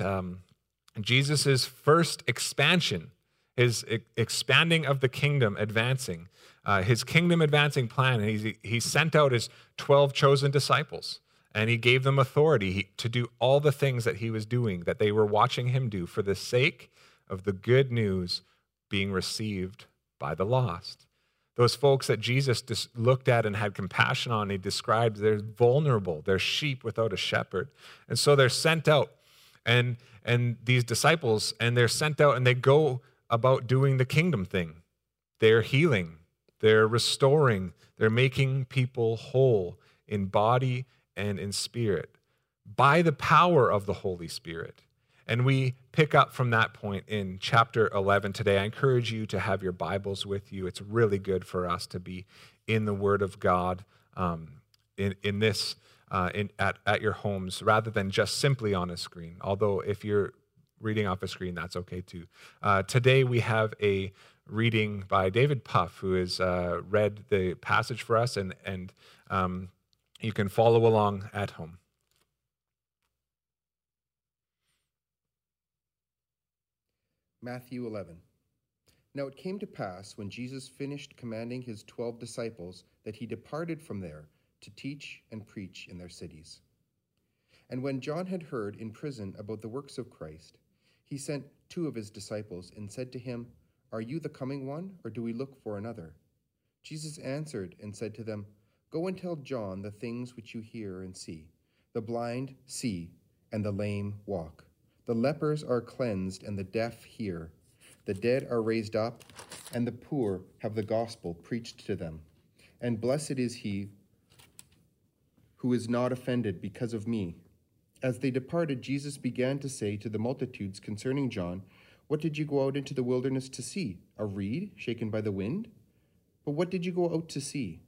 um, Jesus' first expansion, his e- expanding of the kingdom, advancing, uh, his kingdom advancing plan. And he, he sent out his 12 chosen disciples and he gave them authority to do all the things that he was doing, that they were watching him do for the sake of the good news being received by the lost. Those folks that Jesus looked at and had compassion on, he described they're vulnerable, they're sheep without a shepherd. And so they're sent out. And, and these disciples, and they're sent out and they go about doing the kingdom thing. They're healing, they're restoring, they're making people whole in body and in spirit by the power of the Holy Spirit. And we pick up from that point in chapter 11 today. I encourage you to have your Bibles with you. It's really good for us to be in the Word of God um, in, in this, uh, in, at, at your homes, rather than just simply on a screen. Although, if you're reading off a screen, that's okay too. Uh, today, we have a reading by David Puff, who has uh, read the passage for us, and, and um, you can follow along at home. Matthew 11. Now it came to pass when Jesus finished commanding his twelve disciples that he departed from there to teach and preach in their cities. And when John had heard in prison about the works of Christ, he sent two of his disciples and said to him, Are you the coming one, or do we look for another? Jesus answered and said to them, Go and tell John the things which you hear and see. The blind see, and the lame walk. The lepers are cleansed, and the deaf hear. The dead are raised up, and the poor have the gospel preached to them. And blessed is he who is not offended because of me. As they departed, Jesus began to say to the multitudes concerning John, What did you go out into the wilderness to see? A reed shaken by the wind? But what did you go out to see?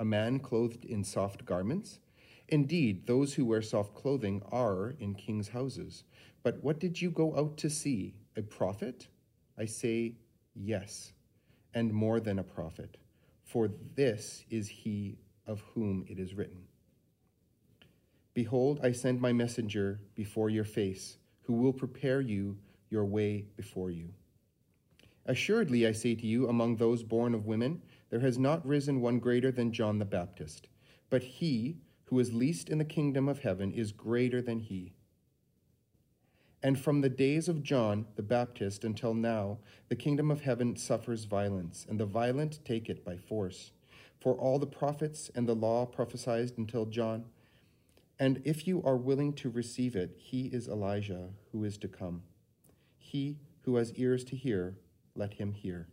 a man clothed in soft garments? Indeed, those who wear soft clothing are in kings' houses. But what did you go out to see? A prophet? I say, yes, and more than a prophet, for this is he of whom it is written. Behold, I send my messenger before your face, who will prepare you your way before you. Assuredly, I say to you, among those born of women, there has not risen one greater than John the Baptist, but he who is least in the kingdom of heaven is greater than he. And from the days of John the Baptist until now, the kingdom of heaven suffers violence, and the violent take it by force. For all the prophets and the law prophesied until John. And if you are willing to receive it, he is Elijah who is to come. He who has ears to hear, let him hear.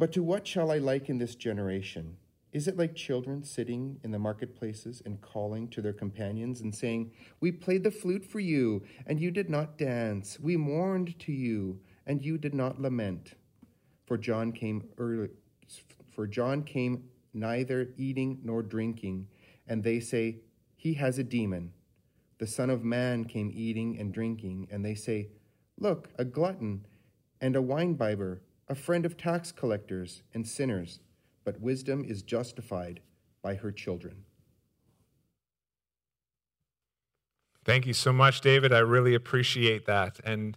But to what shall I liken this generation? Is it like children sitting in the marketplaces and calling to their companions and saying, We played the flute for you, and you did not dance. We mourned to you, and you did not lament. For John came early, for John came neither eating nor drinking, and they say, He has a demon. The Son of Man came eating and drinking, and they say, Look, a glutton and a winebibber a friend of tax collectors and sinners, but wisdom is justified by her children. Thank you so much, David. I really appreciate that. And,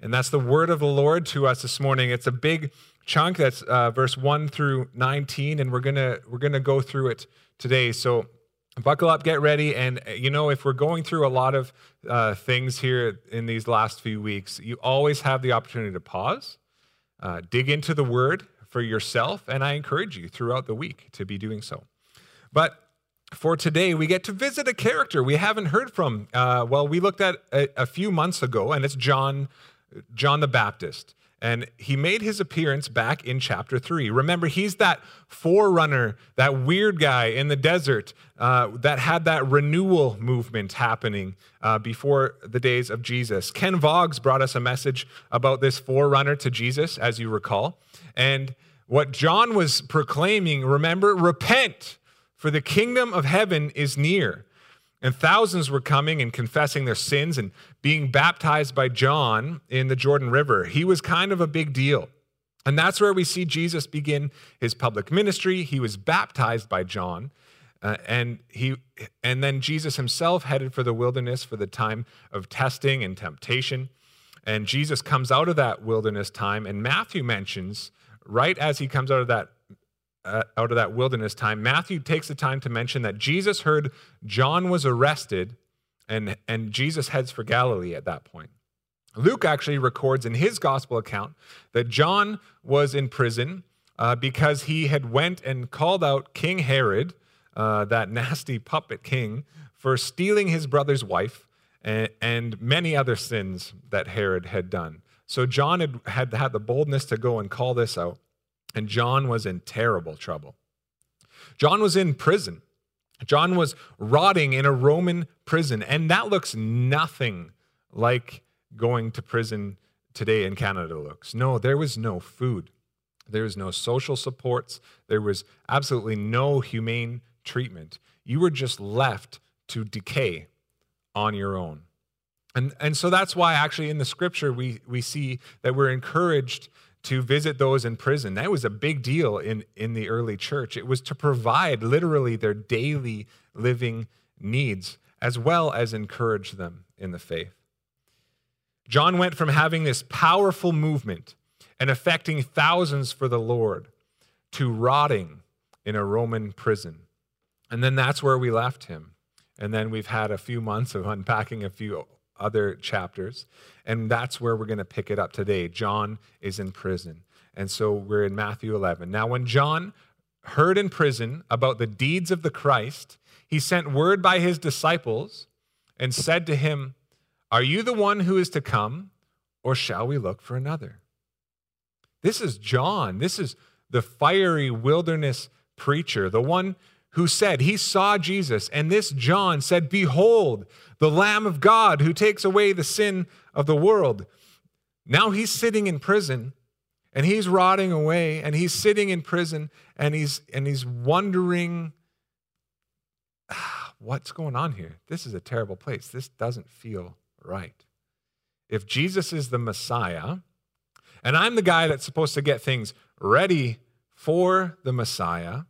and that's the word of the Lord to us this morning. It's a big chunk. That's uh, verse 1 through 19, and we're going to we're gonna go through it today. So buckle up, get ready. And, you know, if we're going through a lot of uh, things here in these last few weeks, you always have the opportunity to pause uh, dig into the word for yourself, and I encourage you throughout the week to be doing so. But for today, we get to visit a character we haven't heard from. Uh, well, we looked at a, a few months ago, and it's John, John the Baptist. And he made his appearance back in chapter three. Remember, he's that forerunner, that weird guy in the desert uh, that had that renewal movement happening uh, before the days of Jesus. Ken Voggs brought us a message about this forerunner to Jesus, as you recall. And what John was proclaiming, remember, repent, for the kingdom of heaven is near. And thousands were coming and confessing their sins and being baptized by John in the Jordan River. He was kind of a big deal. And that's where we see Jesus begin his public ministry. He was baptized by John. Uh, and he and then Jesus himself headed for the wilderness for the time of testing and temptation. And Jesus comes out of that wilderness time, and Matthew mentions right as he comes out of that uh, out of that wilderness time, Matthew takes the time to mention that Jesus heard John was arrested, and and Jesus heads for Galilee at that point. Luke actually records in his gospel account that John was in prison uh, because he had went and called out King Herod uh, that nasty puppet king, for stealing his brother's wife and, and many other sins that Herod had done. So John had, had had the boldness to go and call this out, and John was in terrible trouble. John was in prison. John was rotting in a Roman prison, and that looks nothing like going to prison today in Canada looks. No, there was no food. There was no social supports. There was absolutely no humane treatment. You were just left to decay on your own. And, and so that's why, actually, in the scripture, we, we see that we're encouraged to visit those in prison. That was a big deal in, in the early church. It was to provide literally their daily living needs, as well as encourage them in the faith. John went from having this powerful movement and affecting thousands for the Lord to rotting in a Roman prison. And then that's where we left him. And then we've had a few months of unpacking a few other chapters. And that's where we're going to pick it up today. John is in prison. And so we're in Matthew 11. Now, when John heard in prison about the deeds of the Christ, he sent word by his disciples and said to him, Are you the one who is to come, or shall we look for another? This is John. This is the fiery wilderness preacher, the one who said he saw Jesus. And this John said, Behold, the Lamb of God who takes away the sin of the world. Now he's sitting in prison and he's rotting away and he's sitting in prison and he's and he's wondering ah, what's going on here this is a terrible place this doesn't feel right if jesus is the messiah and i'm the guy that's supposed to get things ready for the messiah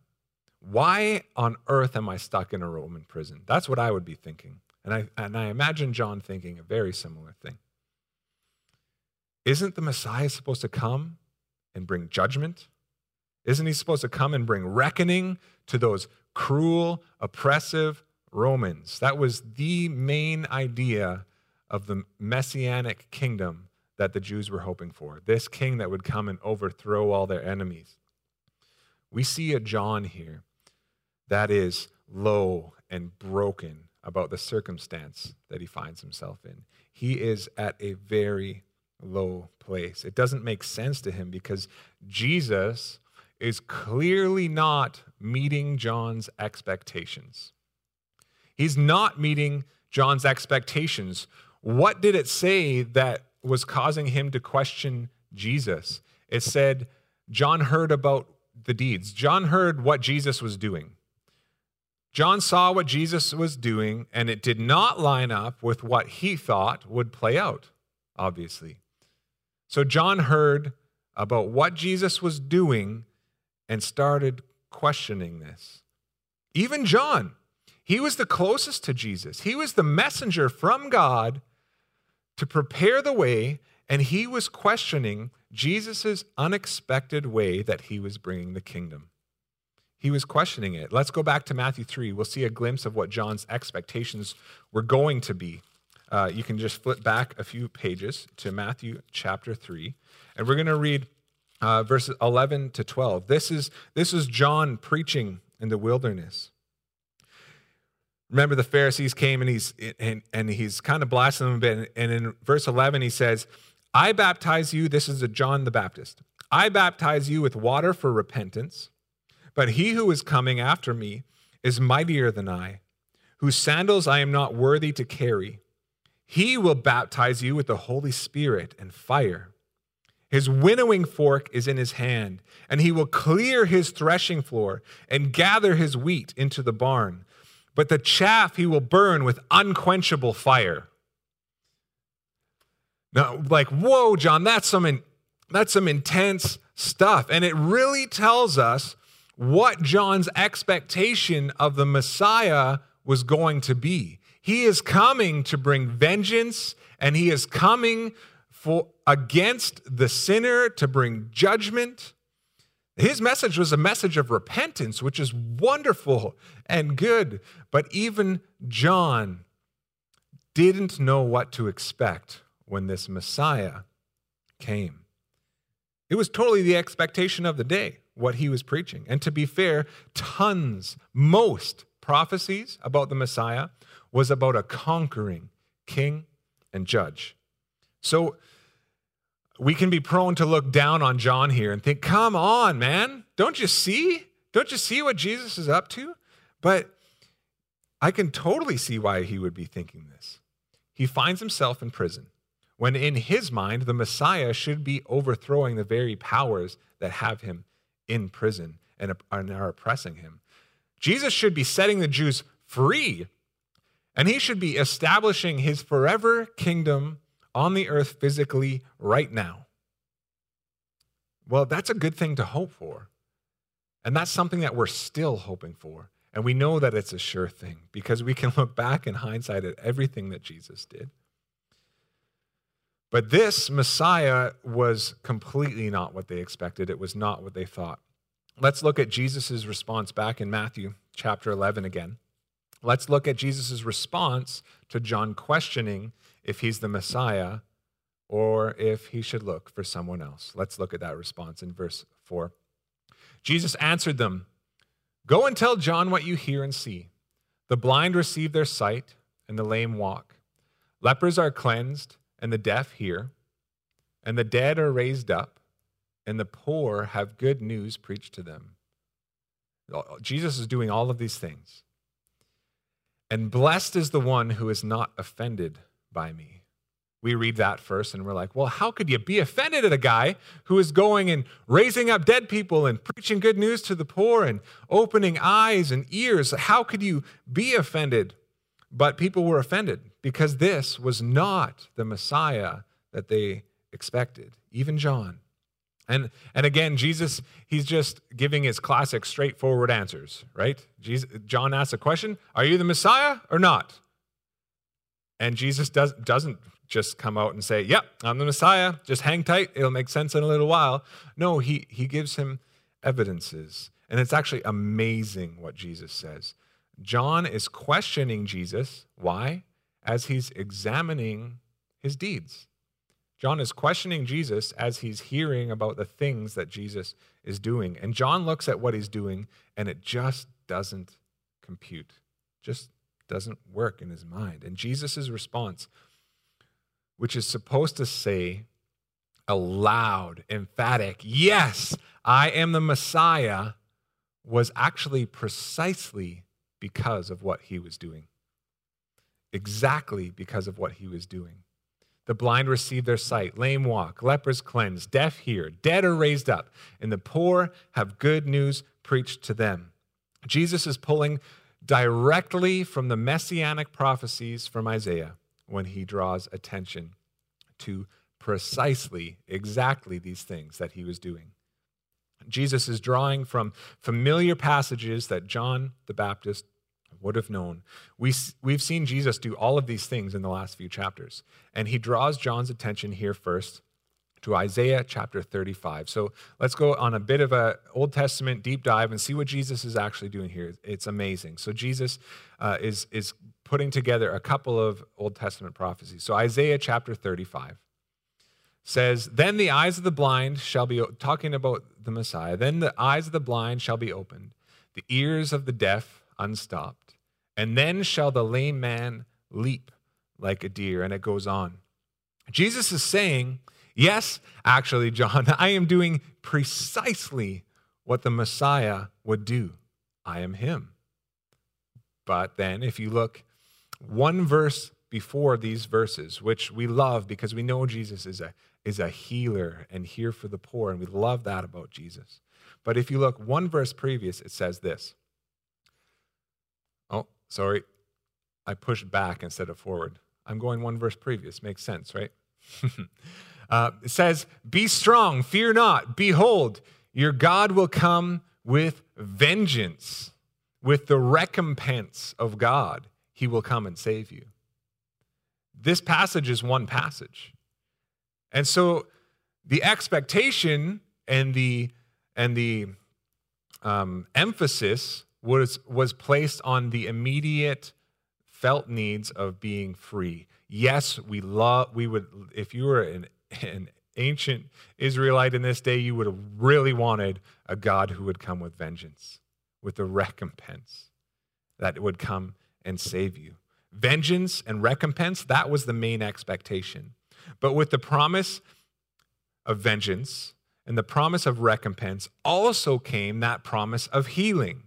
why on earth am I stuck in a Roman prison? That's what I would be thinking. And I, and I imagine John thinking a very similar thing. Isn't the Messiah supposed to come and bring judgment? Isn't he supposed to come and bring reckoning to those cruel, oppressive Romans? That was the main idea of the messianic kingdom that the Jews were hoping for. This king that would come and overthrow all their enemies. We see a John here that is low and broken about the circumstance that he finds himself in. He is at a very low place. It doesn't make sense to him because Jesus is clearly not meeting John's expectations. He's not meeting John's expectations. What did it say that was causing him to question Jesus? It said, John heard about the deeds. John heard what Jesus was doing. John saw what Jesus was doing, and it did not line up with what he thought would play out, obviously. So John heard about what Jesus was doing and started questioning this. Even John, he was the closest to Jesus, he was the messenger from God to prepare the way, and he was questioning Jesus' unexpected way that he was bringing the kingdom. He was questioning it. Let's go back to Matthew 3. We'll see a glimpse of what John's expectations were going to be. Uh, you can just flip back a few pages to Matthew chapter 3, and we're going to read uh, verses 11 to 12. This is, this is John preaching in the wilderness. Remember, the Pharisees came and he's, and, and he's kind of blasting them a bit. And in verse 11, he says, I baptize you, this is John the Baptist. I baptize you with water for repentance. But he who is coming after me is mightier than I, whose sandals I am not worthy to carry. He will baptize you with the Holy Spirit and fire. His winnowing fork is in his hand, and he will clear his threshing floor and gather his wheat into the barn. But the chaff he will burn with unquenchable fire. Now, like, whoa, John, that's some, in, that's some intense stuff. And it really tells us what John's expectation of the Messiah was going to be. He is coming to bring vengeance and he is coming for against the sinner to bring judgment. His message was a message of repentance, which is wonderful and good. But even John didn't know what to expect when this Messiah came. It was totally the expectation of the day, what he was preaching. And to be fair, tons, most prophecies about the Messiah was about a conquering king and judge. So we can be prone to look down on John here and think, come on, man. Don't you see? Don't you see what Jesus is up to? But I can totally see why he would be thinking this. He finds himself in prison when, in his mind, the Messiah should be overthrowing the very powers that have him in prison and are oppressing him. Jesus should be setting the Jews free, and he should be establishing his forever kingdom on the earth physically right now. Well, that's a good thing to hope for. And that's something that we're still hoping for. And we know that it's a sure thing because we can look back in hindsight at everything that Jesus did. But this Messiah was completely not what they expected. It was not what they thought. Let's look at Jesus' response back in Matthew chapter 11 again. Let's look at Jesus' response to John questioning if he's the Messiah or if he should look for someone else. Let's look at that response in verse 4. Jesus answered them Go and tell John what you hear and see. The blind receive their sight, and the lame walk. Lepers are cleansed, and the deaf hear, and the dead are raised up, and the poor have good news preached to them. Jesus is doing all of these things. And blessed is the one who is not offended by me. We read that first and we're like, well, how could you be offended at a guy who is going and raising up dead people and preaching good news to the poor and opening eyes and ears? How could you be offended? But people were offended because this was not the Messiah that they expected, even John. And, and again, Jesus, he's just giving his classic straightforward answers, right? Jesus, John asks a question Are you the Messiah or not? And Jesus does, doesn't just come out and say, Yep, I'm the Messiah. Just hang tight. It'll make sense in a little while. No, he, he gives him evidences. And it's actually amazing what Jesus says. John is questioning Jesus. Why? As he's examining his deeds. John is questioning Jesus as he's hearing about the things that Jesus is doing. And John looks at what he's doing and it just doesn't compute, just doesn't work in his mind. And Jesus' response, which is supposed to say a loud, emphatic, yes, I am the Messiah, was actually precisely because of what he was doing. Exactly because of what he was doing. The blind receive their sight, lame walk, lepers cleansed, deaf hear, dead are raised up, and the poor have good news preached to them. Jesus is pulling directly from the messianic prophecies from Isaiah when he draws attention to precisely, exactly these things that he was doing. Jesus is drawing from familiar passages that John the Baptist would have known. We, we've seen Jesus do all of these things in the last few chapters. And he draws John's attention here first to Isaiah chapter 35. So let's go on a bit of a Old Testament deep dive and see what Jesus is actually doing here. It's amazing. So Jesus uh, is, is putting together a couple of Old Testament prophecies. So Isaiah chapter 35 says, Then the eyes of the blind shall be, talking about the Messiah, then the eyes of the blind shall be opened, the ears of the deaf unstopped. And then shall the lame man leap like a deer. And it goes on. Jesus is saying, Yes, actually, John, I am doing precisely what the Messiah would do. I am him. But then, if you look one verse before these verses, which we love because we know Jesus is a, is a healer and here for the poor, and we love that about Jesus. But if you look one verse previous, it says this Oh, sorry. I pushed back instead of forward. I'm going one verse previous. Makes sense, right? uh, it says, Be strong, fear not. Behold, your God will come with vengeance, with the recompense of God, he will come and save you. This passage is one passage. And so the expectation and the and the um, emphasis was was placed on the immediate felt needs of being free. Yes, we love we would if you were an, an ancient Israelite in this day, you would have really wanted a God who would come with vengeance, with a recompense that would come and save you. Vengeance and recompense, that was the main expectation. But with the promise of vengeance and the promise of recompense, also came that promise of healing.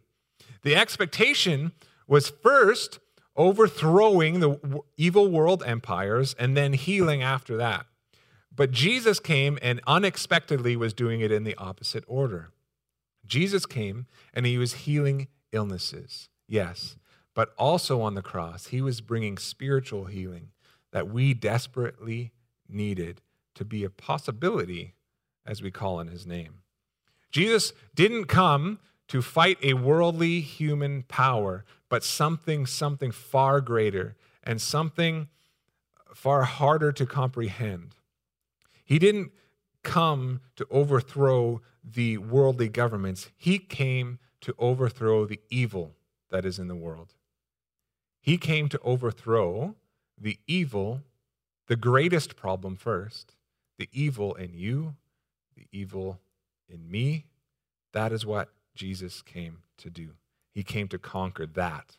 The expectation was first overthrowing the evil world empires and then healing after that. But Jesus came and unexpectedly was doing it in the opposite order. Jesus came and he was healing illnesses, yes, but also on the cross, he was bringing spiritual healing that we desperately needed to be a possibility as we call in his name. Jesus didn't come to fight a worldly human power, but something, something far greater and something far harder to comprehend. He didn't come to overthrow the worldly governments, he came to overthrow the evil that is in the world. He came to overthrow the evil, the greatest problem first, the evil in you, the evil in me. That is what Jesus came to do. He came to conquer that.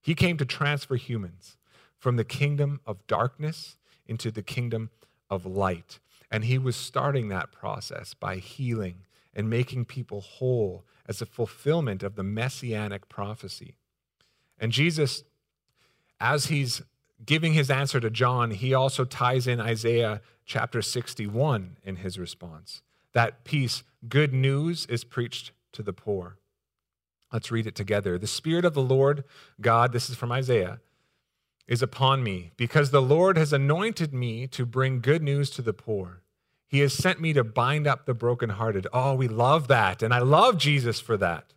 He came to transfer humans from the kingdom of darkness into the kingdom of light. And he was starting that process by healing and making people whole as a fulfillment of the messianic prophecy. And Jesus, as he's giving his answer to John, he also ties in Isaiah chapter 61 in his response. That peace, good news, is preached to the poor. Let's read it together. The Spirit of the Lord God, this is from Isaiah, is upon me, because the Lord has anointed me to bring good news to the poor. He has sent me to bind up the brokenhearted. Oh, we love that. And I love Jesus for that.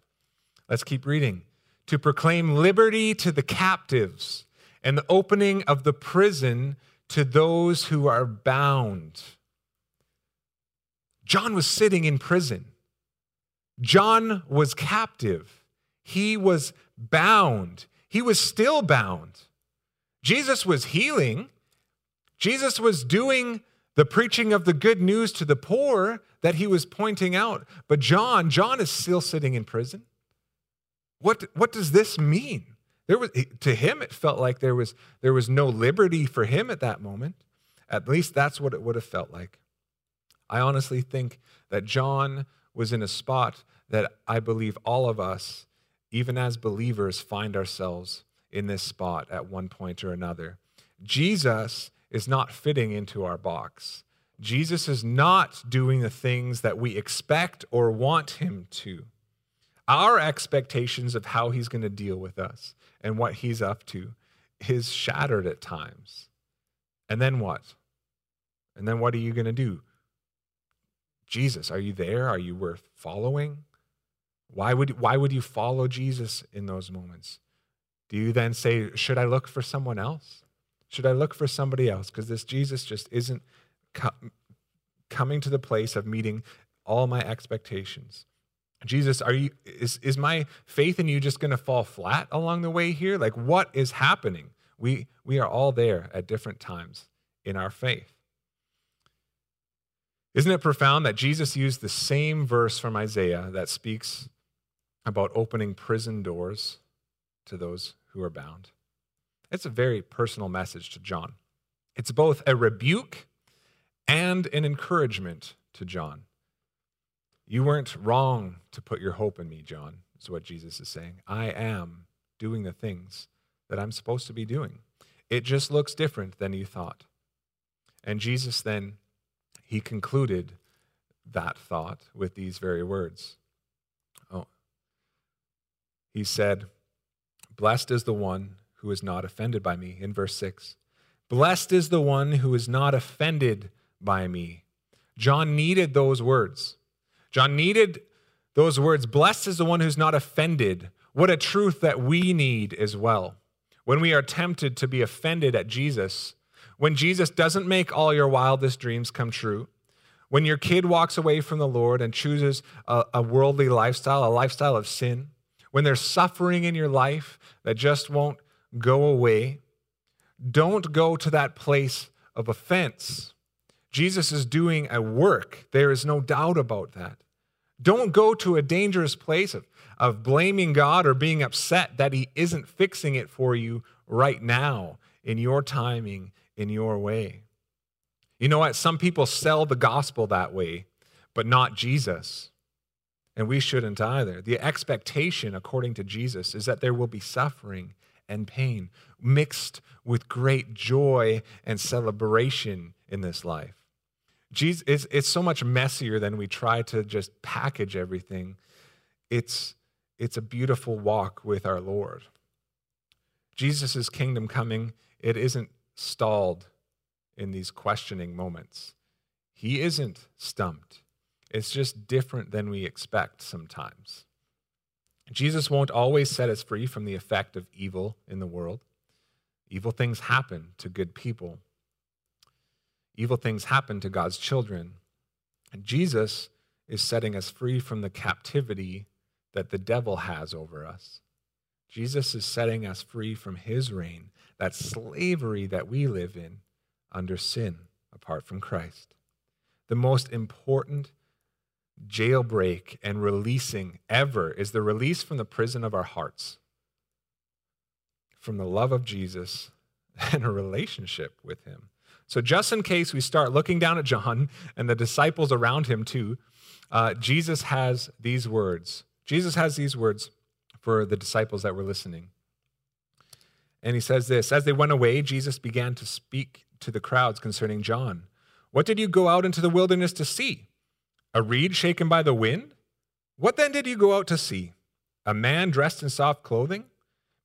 Let's keep reading. To proclaim liberty to the captives and the opening of the prison to those who are bound. John was sitting in prison. John was captive. He was bound. He was still bound. Jesus was healing. Jesus was doing the preaching of the good news to the poor that he was pointing out. But John, John is still sitting in prison. What, what does this mean? There was, to him, it felt like there was, there was no liberty for him at that moment. At least that's what it would have felt like. I honestly think that John was in a spot that I believe all of us, even as believers, find ourselves in this spot at one point or another. Jesus is not fitting into our box. Jesus is not doing the things that we expect or want him to. Our expectations of how he's going to deal with us and what he's up to is shattered at times. And then what? And then what are you going to do? Jesus, are you there? Are you worth following? Why would, why would you follow Jesus in those moments? Do you then say, Should I look for someone else? Should I look for somebody else? Because this Jesus just isn't co- coming to the place of meeting all my expectations. Jesus, are you is, is my faith in you just going to fall flat along the way here? Like what is happening? We we are all there at different times in our faith. Isn't it profound that Jesus used the same verse from Isaiah that speaks about opening prison doors to those who are bound? It's a very personal message to John. It's both a rebuke and an encouragement to John. You weren't wrong to put your hope in me, John, is what Jesus is saying. I am doing the things that I'm supposed to be doing. It just looks different than you thought. And Jesus then, he concluded that thought with these very words. Oh, he said, Blessed is the one who is not offended by me, in verse 6. Blessed is the one who is not offended by me. John needed those words. John needed Those words, blessed is the one who's not offended. What a truth that we need as well. When we are tempted to be offended at Jesus, when Jesus doesn't make all your wildest dreams come true, when your kid walks away from the Lord and chooses a, a, worldly lifestyle, a lifestyle of sin, when there's suffering in your life that just won't go away, don't go to that place of offense. Jesus is doing a work. There is no doubt about that. Don't go to a dangerous place of, of blaming God or being upset that He isn't fixing it for you right now in your timing, in your way. You know what? Some people sell the gospel that way, but not Jesus. And we shouldn't either. The expectation, according to Jesus, is that there will be suffering and pain mixed with great joy and celebration in this life. Jesus, it's, it's so much messier than we try to just package everything. It's, it's a beautiful walk with our Lord. Jesus' kingdom coming, it isn't stalled in these questioning moments. He isn't stumped. It's just different than we expect sometimes. Jesus won't always set us free from the effect of evil in the world. Evil things happen to good people. Evil things happen to God's children. And Jesus is setting us free from the captivity that the devil has over us. Jesus is setting us free from his reign, that slavery that we live in under sin apart from Christ. The most important jailbreak and releasing ever is the release from the prison of our hearts, from the love of Jesus and a relationship with him. So, just in case we start looking down at John and the disciples around him too, uh, Jesus has these words. Jesus has these words for the disciples that were listening. And he says this As they went away, Jesus began to speak to the crowds concerning John. What did you go out into the wilderness to see? A reed shaken by the wind? What then did you go out to see? A man dressed in soft clothing?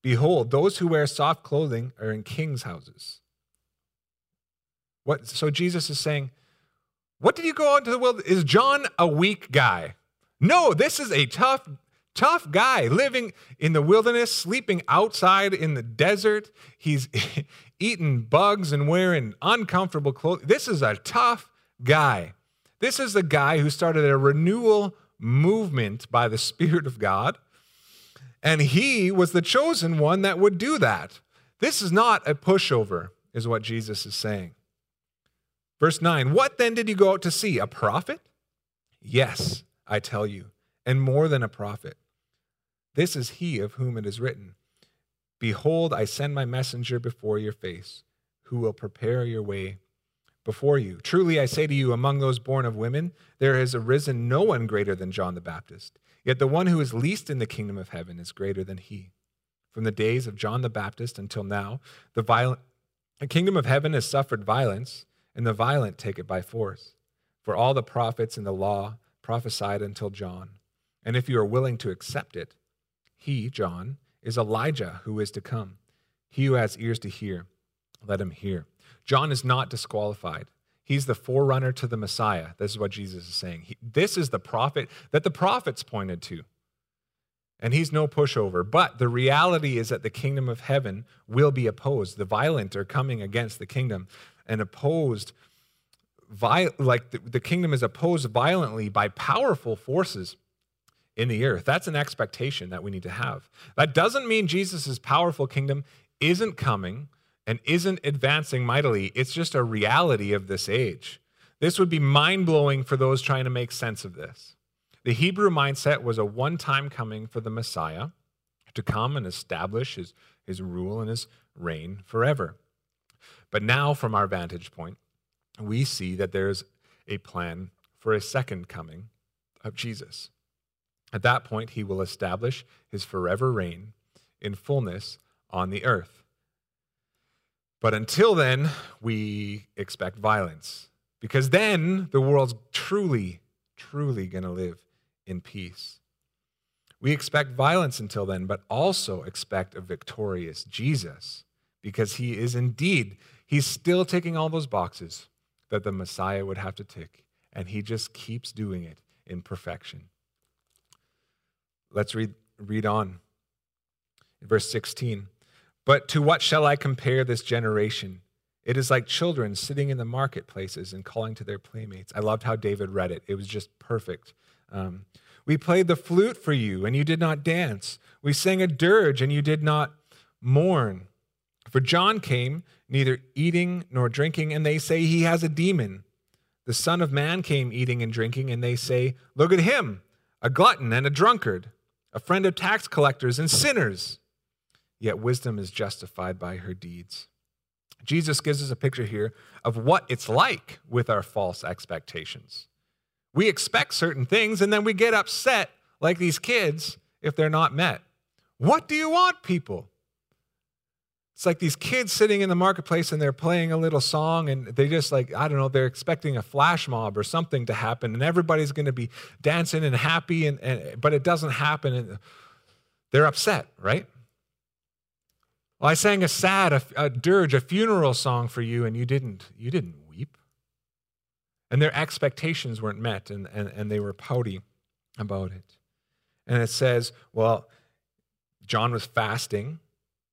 Behold, those who wear soft clothing are in kings' houses. What, so Jesus is saying, What did you go out into the world? Is John a weak guy? No, this is a tough, tough guy living in the wilderness, sleeping outside in the desert. He's eating bugs and wearing uncomfortable clothes. This is a tough guy. This is the guy who started a renewal movement by the Spirit of God. And he was the chosen one that would do that. This is not a pushover, is what Jesus is saying. Verse 9 What then did you go out to see? A prophet? Yes, I tell you, and more than a prophet. This is he of whom it is written Behold, I send my messenger before your face, who will prepare your way before you. Truly, I say to you, among those born of women, there has arisen no one greater than John the Baptist. Yet the one who is least in the kingdom of heaven is greater than he. From the days of John the Baptist until now, the, violent, the kingdom of heaven has suffered violence, and the violent take it by force. For all the prophets in the law prophesied until John. And if you are willing to accept it, he, John, is Elijah who is to come. He who has ears to hear, let him hear. John is not disqualified. He's the forerunner to the Messiah. This is what Jesus is saying. He, this is the prophet that the prophets pointed to. And he's no pushover. But the reality is that the kingdom of heaven will be opposed. The violent are coming against the kingdom and opposed, like the, kingdom is opposed violently by powerful forces in the earth. That's an expectation that we need to have. That doesn't mean Jesus' powerful kingdom isn't coming and isn't advancing mightily. It's just a reality of this age. This would be mind blowing for those trying to make sense of this. The Hebrew mindset was a one time coming for the Messiah to come and establish his, his rule and his reign forever. But now, from our vantage point, we see that there's a plan for a second coming of Jesus. At that point, he will establish his forever reign in fullness on the earth. But until then, we expect violence because then the world's truly, truly going to live in peace. We expect violence until then, but also expect a victorious Jesus because he is indeed, he's still ticking all those boxes that the Messiah would have to tick, and he just keeps doing it in perfection. let's read, read on. Verse 16. But to what shall I compare this generation? It is like children sitting in the marketplaces and calling to their playmates. I loved how David read it, it was just perfect. Um, we played the flute for you, and you did not dance. We sang a dirge, and you did not mourn. For John came, neither eating nor drinking, and they say he has a demon. The Son of Man came eating and drinking, and they say, Look at him, a glutton and a drunkard, a friend of tax collectors and sinners. Yet wisdom is justified by her deeds. Jesus gives us a picture here of what it's like with our false expectations. We expect certain things and then we get upset, like these kids, if they're not met. What do you want, people? It's like these kids sitting in the marketplace and they're playing a little song and they just like, I don't know, they're expecting a flash mob or something to happen and everybody's going to be dancing and happy, and, and, but it doesn't happen and they're upset, right? Well, I sang a sad, a, a dirge, a funeral song for you, and you didn't. You didn't. And their expectations weren't met, and, and, and they were pouty about it. And it says, well, John was fasting.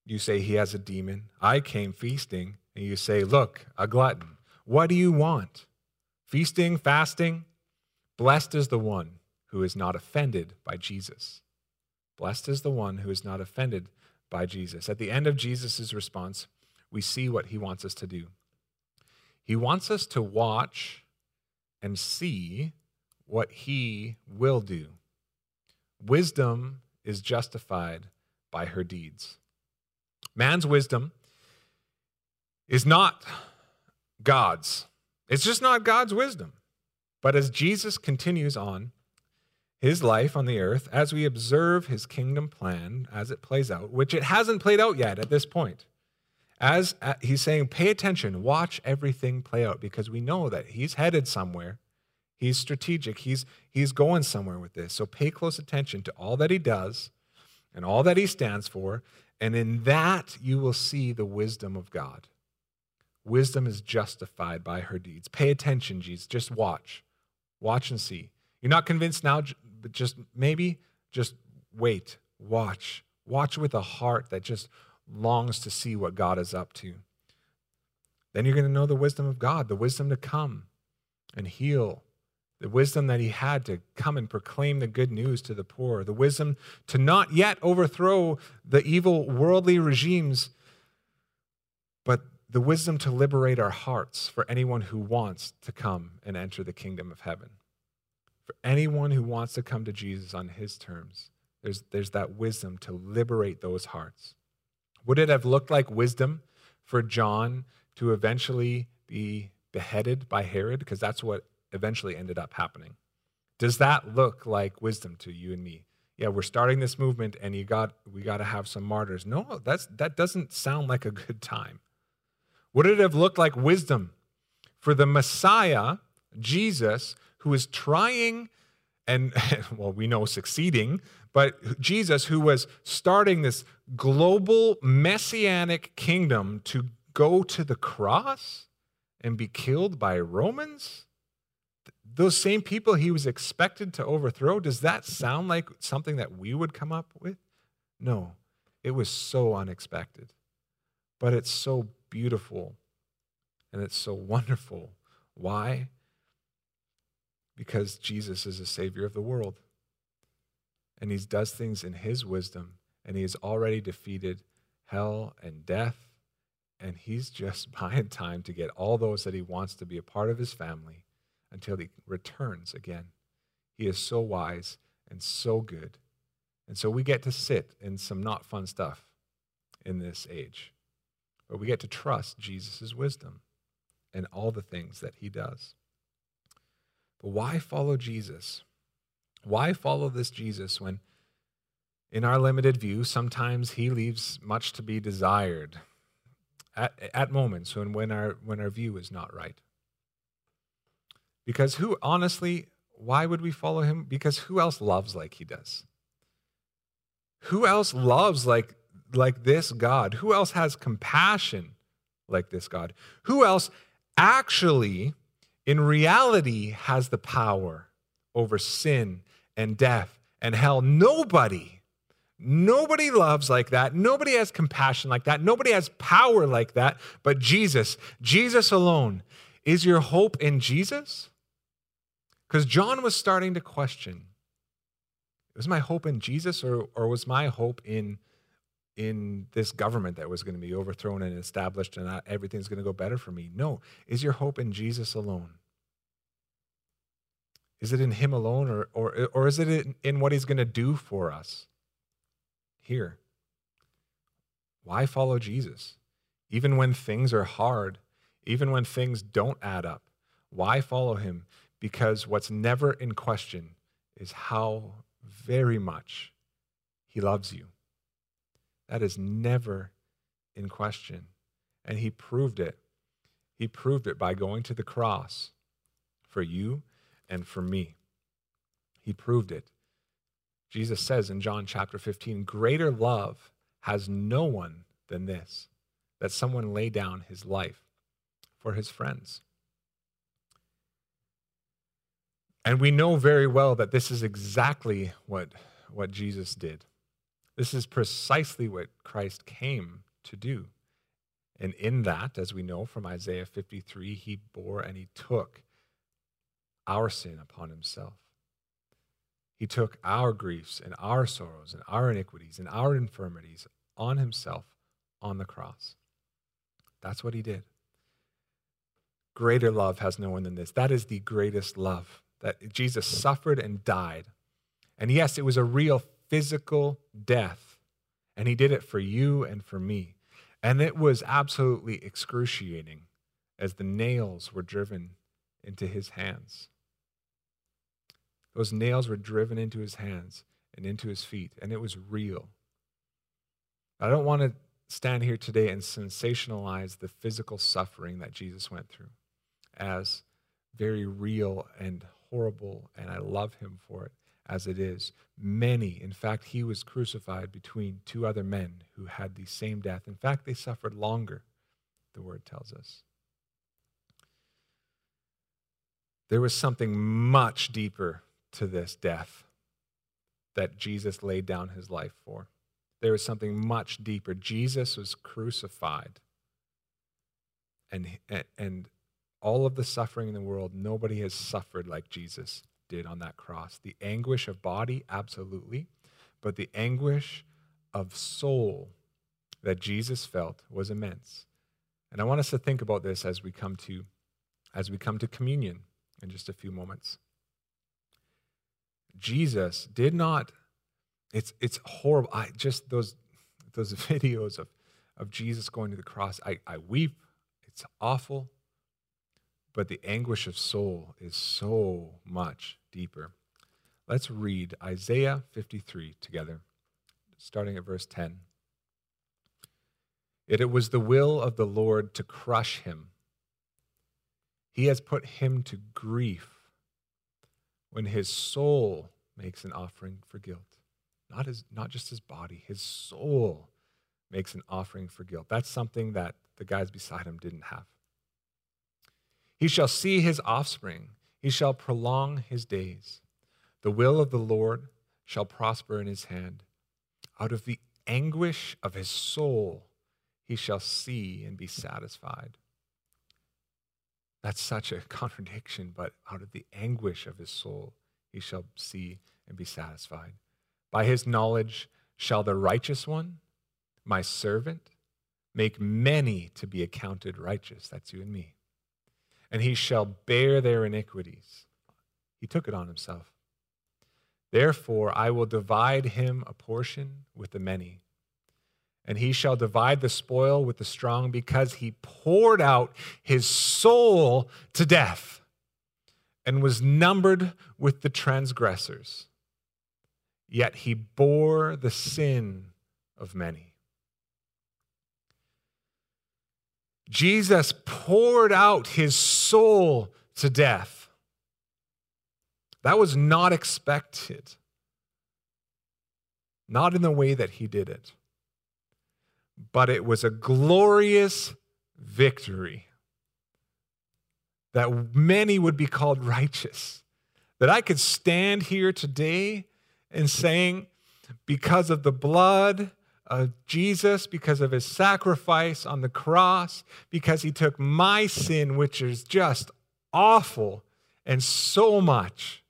You say he has a demon. I came feasting, and you say, look, a glutton. What do you want? Feasting, fasting? Blessed is the one who is not offended by Jesus. Blessed is the one who is not offended by Jesus. At the end of Jesus' response, we see what he wants us to do. He wants us to watch and see what he will do. Wisdom is justified by her deeds. Man's wisdom is not God's. It's just not God's wisdom. But as Jesus continues on, his life on the earth as we observe his kingdom plan as it plays out, which it hasn't played out yet at this point. As uh, he's saying, pay attention, watch everything play out because we know that he's headed somewhere. He's strategic. He's, he's going somewhere with this. So pay close attention to all that he does and all that he stands for. And in that, you will see the wisdom of God. Wisdom is justified by her deeds. Pay attention, Jesus. Just watch. Watch and see. You're not convinced now, but just maybe just wait, watch, watch with a heart that just longs to see what God is up to. Then you're going to know the wisdom of God, the wisdom to come and heal, the wisdom that he had to come and proclaim the good news to the poor, the wisdom to not yet overthrow the evil worldly regimes, but the wisdom to liberate our hearts for anyone who wants to come and enter the kingdom of heaven for anyone who wants to come to Jesus on his terms. There's, there's that wisdom to liberate those hearts. Would it have looked like wisdom for John to eventually be beheaded by Herod? Because that's what eventually ended up happening. Does that look like wisdom to you and me? Yeah, we're starting this movement and you got we got to have some martyrs. No, that's that doesn't sound like a good time. Would it have looked like wisdom for the Messiah, Jesus, who is trying and, well, we know succeeding, but Jesus, who was starting this global messianic kingdom to go to the cross and be killed by Romans? Those same people he was expected to overthrow, does that sound like something that we would come up with? No, it was so unexpected. But it's so beautiful and it's so wonderful. Why? Because Jesus is a savior of the world. And he does things in his wisdom, and he has already defeated hell and death. And he's just buying time to get all those that he wants to be a part of his family until he returns again. He is so wise and so good. And so we get to sit in some not fun stuff in this age, but we get to trust Jesus' wisdom and all the things that he does. But why follow Jesus? Why follow this Jesus when, in our limited view, sometimes he leaves much to be desired at, at moments when, when, our, when our view is not right? Because who, honestly, why would we follow him? Because who else loves like he does? Who else loves like, like this God? Who else has compassion like this God? Who else actually in reality has the power over sin and death and hell. Nobody, nobody loves like that. Nobody has compassion like that. Nobody has power like that but Jesus. Jesus alone. Is your hope in Jesus? Because John was starting to question was my hope in Jesus or, or was my hope in, in this government that was going to be overthrown and established and everything's going to go better for me? No. Is your hope in Jesus alone? Is it in Him alone or, or, or is it in, in what He's going to do for us here? Why follow Jesus? Even when things are hard, even when things don't add up, why follow Him? Because what's never in question is how very much he loves you. That is never in question. And he proved it. He proved it by going to the cross for you and for me. He proved it. Jesus says in John chapter 15, Greater love has no one than this, that someone lay down his life for his friends. And we know very well that this is exactly what, what Jesus did. This is precisely what Christ came to do. And in that, as we know from Isaiah 53, he bore and he took our sin upon himself. He took our griefs and our sorrows and our iniquities and our infirmities on himself on the cross. That's what he did. Greater love has no one than this. That is the greatest love that Jesus suffered and died. And yes, it was a real physical death. And he did it for you and for me. And it was absolutely excruciating as the nails were driven into his hands. Those nails were driven into his hands and into his feet, and it was real. I don't want to stand here today and sensationalize the physical suffering that Jesus went through as very real and horrible, and I love him for it as it is. Many, in fact, he was crucified between two other men who had the same death. In fact, they suffered longer, the word tells us. There was something much deeper to this death that Jesus laid down his life for. There was something much deeper. Jesus was crucified. And, and all of the suffering in the world, nobody has suffered like Jesus did on that cross. The anguish of body, absolutely, but the anguish of soul that Jesus felt was immense. And I want us to think about this as we come to as we come to communion in just a few moments. Jesus did not it's it's horrible. I just those those videos of of Jesus going to the cross, I, I weep. It's awful. But the anguish of soul is so much deeper. Let's read Isaiah 53 together, starting at verse 10. Yet it was the will of the Lord to crush him. He has put him to grief when his soul makes an offering for guilt. Not, his, not just his body, his soul makes an offering for guilt. That's something that the guys beside him didn't have. He shall see his offspring, he shall prolong his days. The will of the Lord shall prosper in his hand. Out of the anguish of his soul, he shall see and be satisfied. That's such a contradiction, but out of the anguish of his soul, he shall see and be satisfied. By his knowledge shall the righteous one, my servant, make many to be accounted righteous. That's you and me and he shall bear their iniquities. He took it on himself. Therefore, I will divide him a portion with the many, and he shall divide the spoil with the strong, because he poured out his soul to death and was numbered with the transgressors. Yet he bore the sin of many Jesus poured out his soul to death. That was not expected, not in the way that he did it, but it was a glorious victory that many would be called righteous. That I could stand here today and saying, because of the blood of Jesus, because of his sacrifice on the cross, because he took my sin, which is just awful and so much,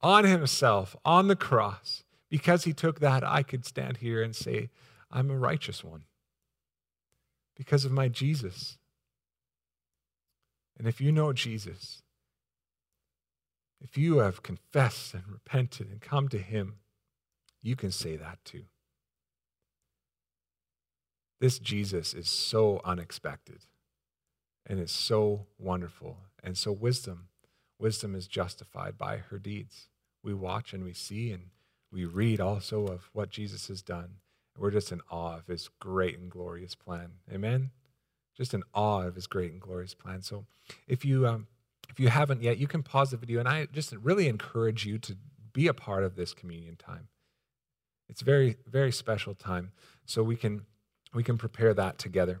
on himself on the cross. Because he took that, I could stand here and say, I'm a righteous one because of my Jesus. And if you know Jesus, if you have confessed and repented and come to him, you can say that too. This Jesus is so unexpected and is so wonderful. And so, wisdom, wisdom is justified by her deeds. We watch and we see and we read also of what Jesus has done. We're just in awe of his great and glorious plan. Amen? Just in awe of his great and glorious plan. So, if you, um, if you haven't yet, you can pause the video. And I just really encourage you to be a part of this communion time. It's very, very special time. So we can we can prepare that together.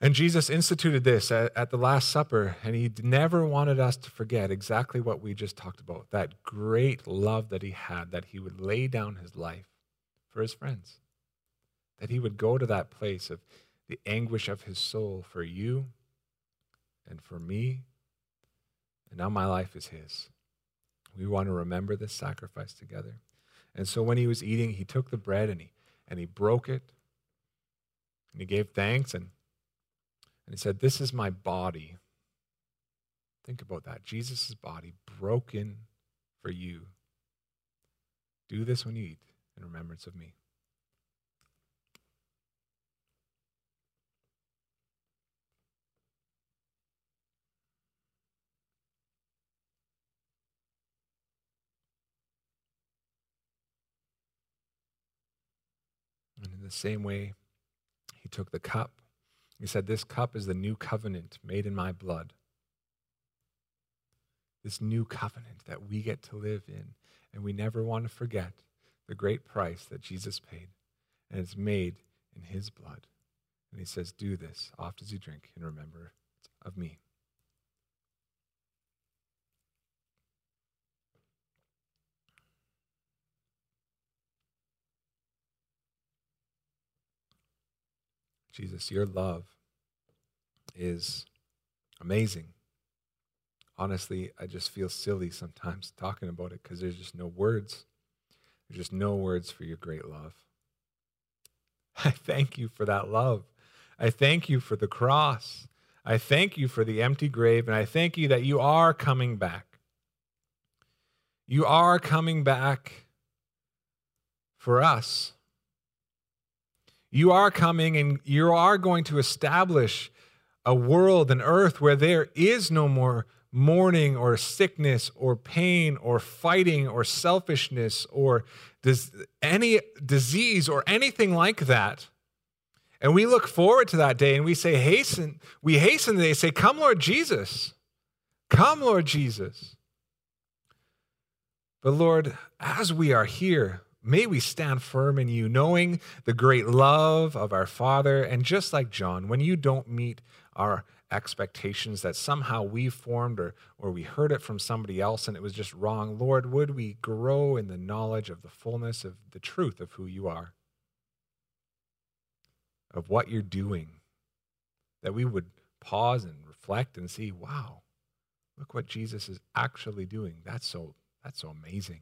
And Jesus instituted this at, the Last Supper, and he never wanted us to forget exactly what we just talked about that great love that he had, that he would lay down his life for his friends, that he would go to that place of the anguish of his soul for you and for me and now my life is His. We want to remember this sacrifice together. And so when he was eating, he took the bread and he, and he broke it and he gave thanks and, and he said, This is my body. Think about that. Jesus' body broken for you. Do this when you eat in remembrance of me. The same way, he took the cup. He said, This cup is the new covenant made in my blood. This new covenant that we get to live in. And we never want to forget the great price that Jesus paid. And it's made in his blood. And he says, Do this oft as you drink in remembrance of me. Jesus, your love is amazing. Honestly, I just feel silly sometimes talking about it because there's just no words. There's just no words for your great love. I thank you for that love. I thank you for the cross. I thank you for the empty grave, and I thank you that you are coming back. You are coming back for us. You are coming and you are going to establish a world, an earth where there is no more mourning or sickness or pain or fighting or selfishness or does any disease or anything like that. And we look forward to that day and we say, hasten, we hasten the day, say, Come, Lord Jesus. Come, Lord Jesus. But Lord, as we are here, May we stand firm in you, knowing the great love of our Father. And just like John, when you don't meet our expectations that somehow we formed or, or we heard it from somebody else and it was just wrong, Lord, would we grow in the knowledge of the fullness of the truth of who you are, of what you're doing, that we would pause and reflect and see, wow, look what Jesus is actually doing. That's so, that's so amazing.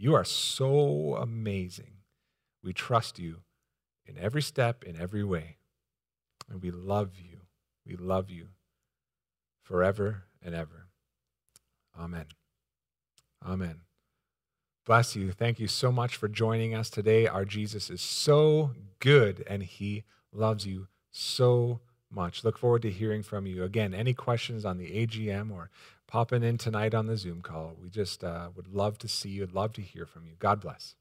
You are so amazing. We trust you in every step, in every way. And we love you. We love you forever and ever. Amen. Amen. Bless you. Thank you so much for joining us today. Our Jesus is so good and he loves you so much. Look forward to hearing from you. Again, any questions on the AGM or popping in tonight on the Zoom call. We just uh, would love to see you, love to hear from you. God bless.